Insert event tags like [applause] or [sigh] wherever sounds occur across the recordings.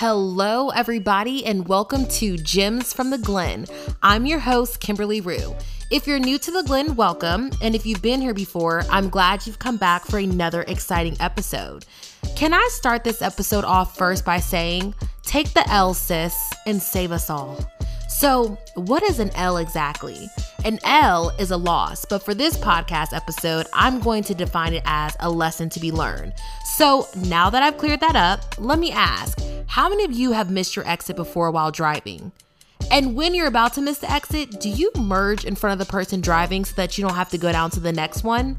Hello, everybody, and welcome to Gems from the Glenn. I'm your host, Kimberly Rue. If you're new to the Glenn, welcome. And if you've been here before, I'm glad you've come back for another exciting episode. Can I start this episode off first by saying, take the L, sis, and save us all? So, what is an L exactly? An L is a loss, but for this podcast episode, I'm going to define it as a lesson to be learned. So, now that I've cleared that up, let me ask how many of you have missed your exit before while driving? And when you're about to miss the exit, do you merge in front of the person driving so that you don't have to go down to the next one?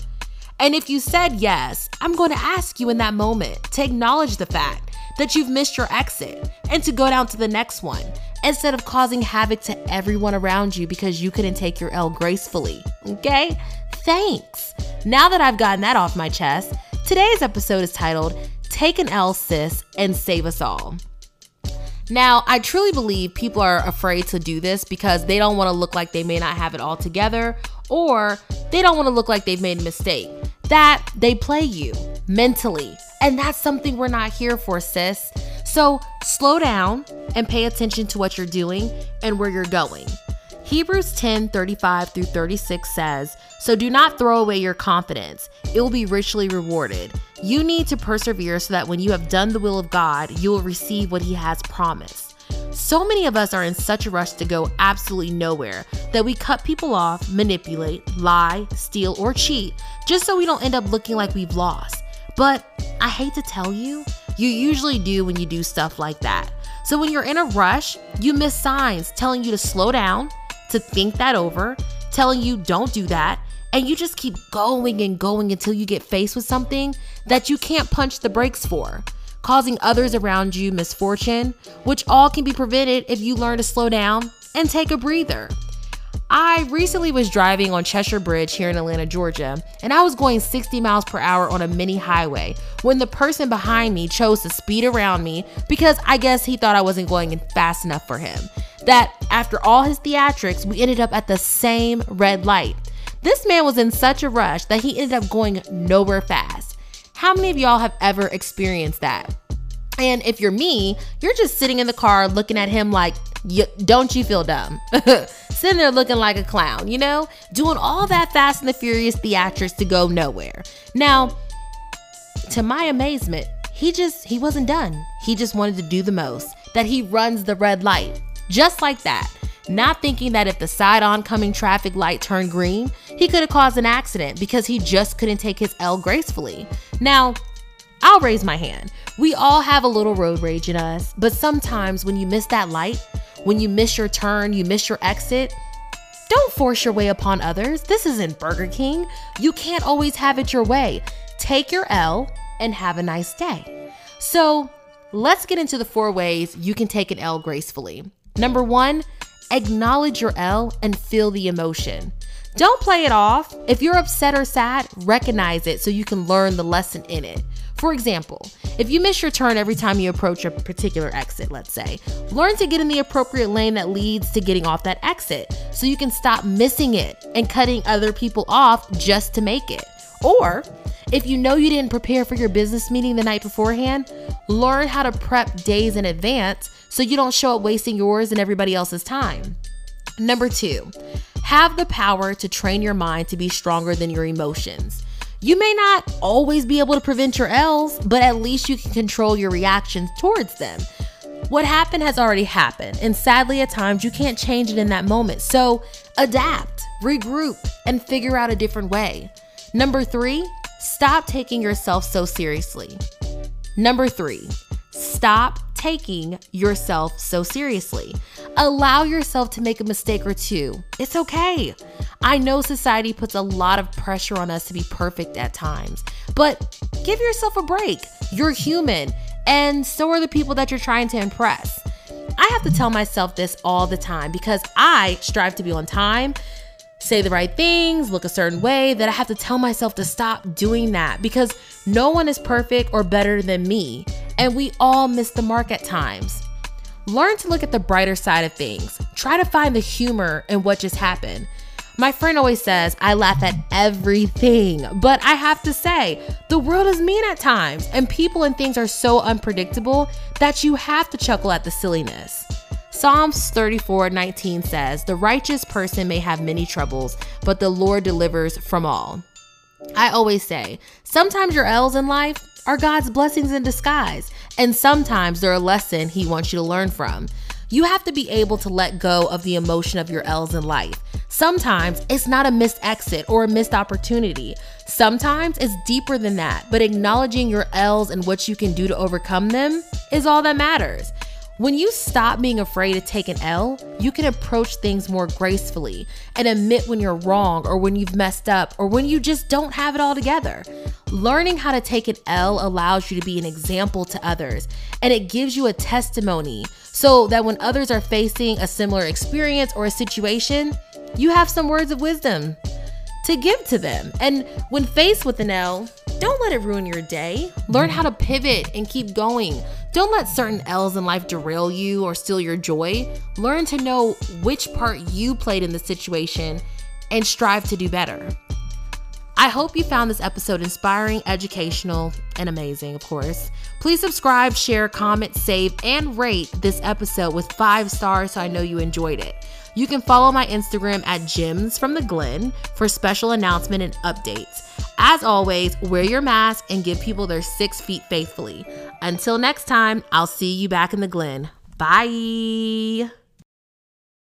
And if you said yes, I'm going to ask you in that moment to acknowledge the fact that you've missed your exit and to go down to the next one instead of causing havoc to everyone around you because you couldn't take your L gracefully. Okay? Thanks. Now that I've gotten that off my chest, today's episode is titled Take an L, Sis, and Save Us All. Now, I truly believe people are afraid to do this because they don't want to look like they may not have it all together or they don't want to look like they've made a mistake. That they play you mentally. And that's something we're not here for, sis. So slow down and pay attention to what you're doing and where you're going. Hebrews 10 35 through 36 says, So do not throw away your confidence, it will be richly rewarded. You need to persevere so that when you have done the will of God, you will receive what He has promised. So many of us are in such a rush to go absolutely nowhere that we cut people off, manipulate, lie, steal, or cheat just so we don't end up looking like we've lost. But I hate to tell you, you usually do when you do stuff like that. So when you're in a rush, you miss signs telling you to slow down, to think that over, telling you don't do that, and you just keep going and going until you get faced with something that you can't punch the brakes for, causing others around you misfortune, which all can be prevented if you learn to slow down and take a breather. I recently was driving on Cheshire Bridge here in Atlanta, Georgia, and I was going 60 miles per hour on a mini highway when the person behind me chose to speed around me because I guess he thought I wasn't going fast enough for him. That after all his theatrics, we ended up at the same red light. This man was in such a rush that he ended up going nowhere fast. How many of y'all have ever experienced that? And if you're me, you're just sitting in the car looking at him like, don't you feel dumb? [laughs] Sitting there looking like a clown, you know? Doing all that Fast and the Furious theatrics to go nowhere. Now, to my amazement, he just, he wasn't done. He just wanted to do the most. That he runs the red light. Just like that. Not thinking that if the side oncoming traffic light turned green, he could have caused an accident because he just couldn't take his L gracefully. Now, I'll raise my hand. We all have a little road rage in us, but sometimes when you miss that light, when you miss your turn, you miss your exit, don't force your way upon others. This isn't Burger King. You can't always have it your way. Take your L and have a nice day. So, let's get into the four ways you can take an L gracefully. Number one, acknowledge your L and feel the emotion. Don't play it off. If you're upset or sad, recognize it so you can learn the lesson in it. For example, if you miss your turn every time you approach a particular exit, let's say, learn to get in the appropriate lane that leads to getting off that exit so you can stop missing it and cutting other people off just to make it. Or, if you know you didn't prepare for your business meeting the night beforehand, learn how to prep days in advance so you don't show up wasting yours and everybody else's time. Number two, have the power to train your mind to be stronger than your emotions. You may not always be able to prevent your L's, but at least you can control your reactions towards them. What happened has already happened, and sadly, at times, you can't change it in that moment. So adapt, regroup, and figure out a different way. Number three, stop taking yourself so seriously. Number three, stop taking yourself so seriously. Allow yourself to make a mistake or two. It's okay. I know society puts a lot of pressure on us to be perfect at times, but give yourself a break. You're human, and so are the people that you're trying to impress. I have to tell myself this all the time because I strive to be on time, say the right things, look a certain way, that I have to tell myself to stop doing that because no one is perfect or better than me, and we all miss the mark at times. Learn to look at the brighter side of things. Try to find the humor in what just happened. My friend always says I laugh at everything, but I have to say, the world is mean at times, and people and things are so unpredictable that you have to chuckle at the silliness. Psalms 34 19 says, The righteous person may have many troubles, but the Lord delivers from all. I always say, sometimes your L's in life are God's blessings in disguise, and sometimes they're a lesson He wants you to learn from. You have to be able to let go of the emotion of your L's in life. Sometimes it's not a missed exit or a missed opportunity. Sometimes it's deeper than that, but acknowledging your L's and what you can do to overcome them is all that matters. When you stop being afraid to take an L, you can approach things more gracefully and admit when you're wrong or when you've messed up or when you just don't have it all together. Learning how to take an L allows you to be an example to others and it gives you a testimony so that when others are facing a similar experience or a situation, you have some words of wisdom to give to them. And when faced with an L, don't let it ruin your day. Learn how to pivot and keep going. Don't let certain L's in life derail you or steal your joy. Learn to know which part you played in the situation and strive to do better. I hope you found this episode inspiring, educational, and amazing, of course. Please subscribe, share, comment, save, and rate this episode with five stars so I know you enjoyed it. You can follow my Instagram at Gems from the Glenn for special announcement and updates. As always, wear your mask and give people their six feet faithfully. Until next time, I'll see you back in the Glenn. Bye.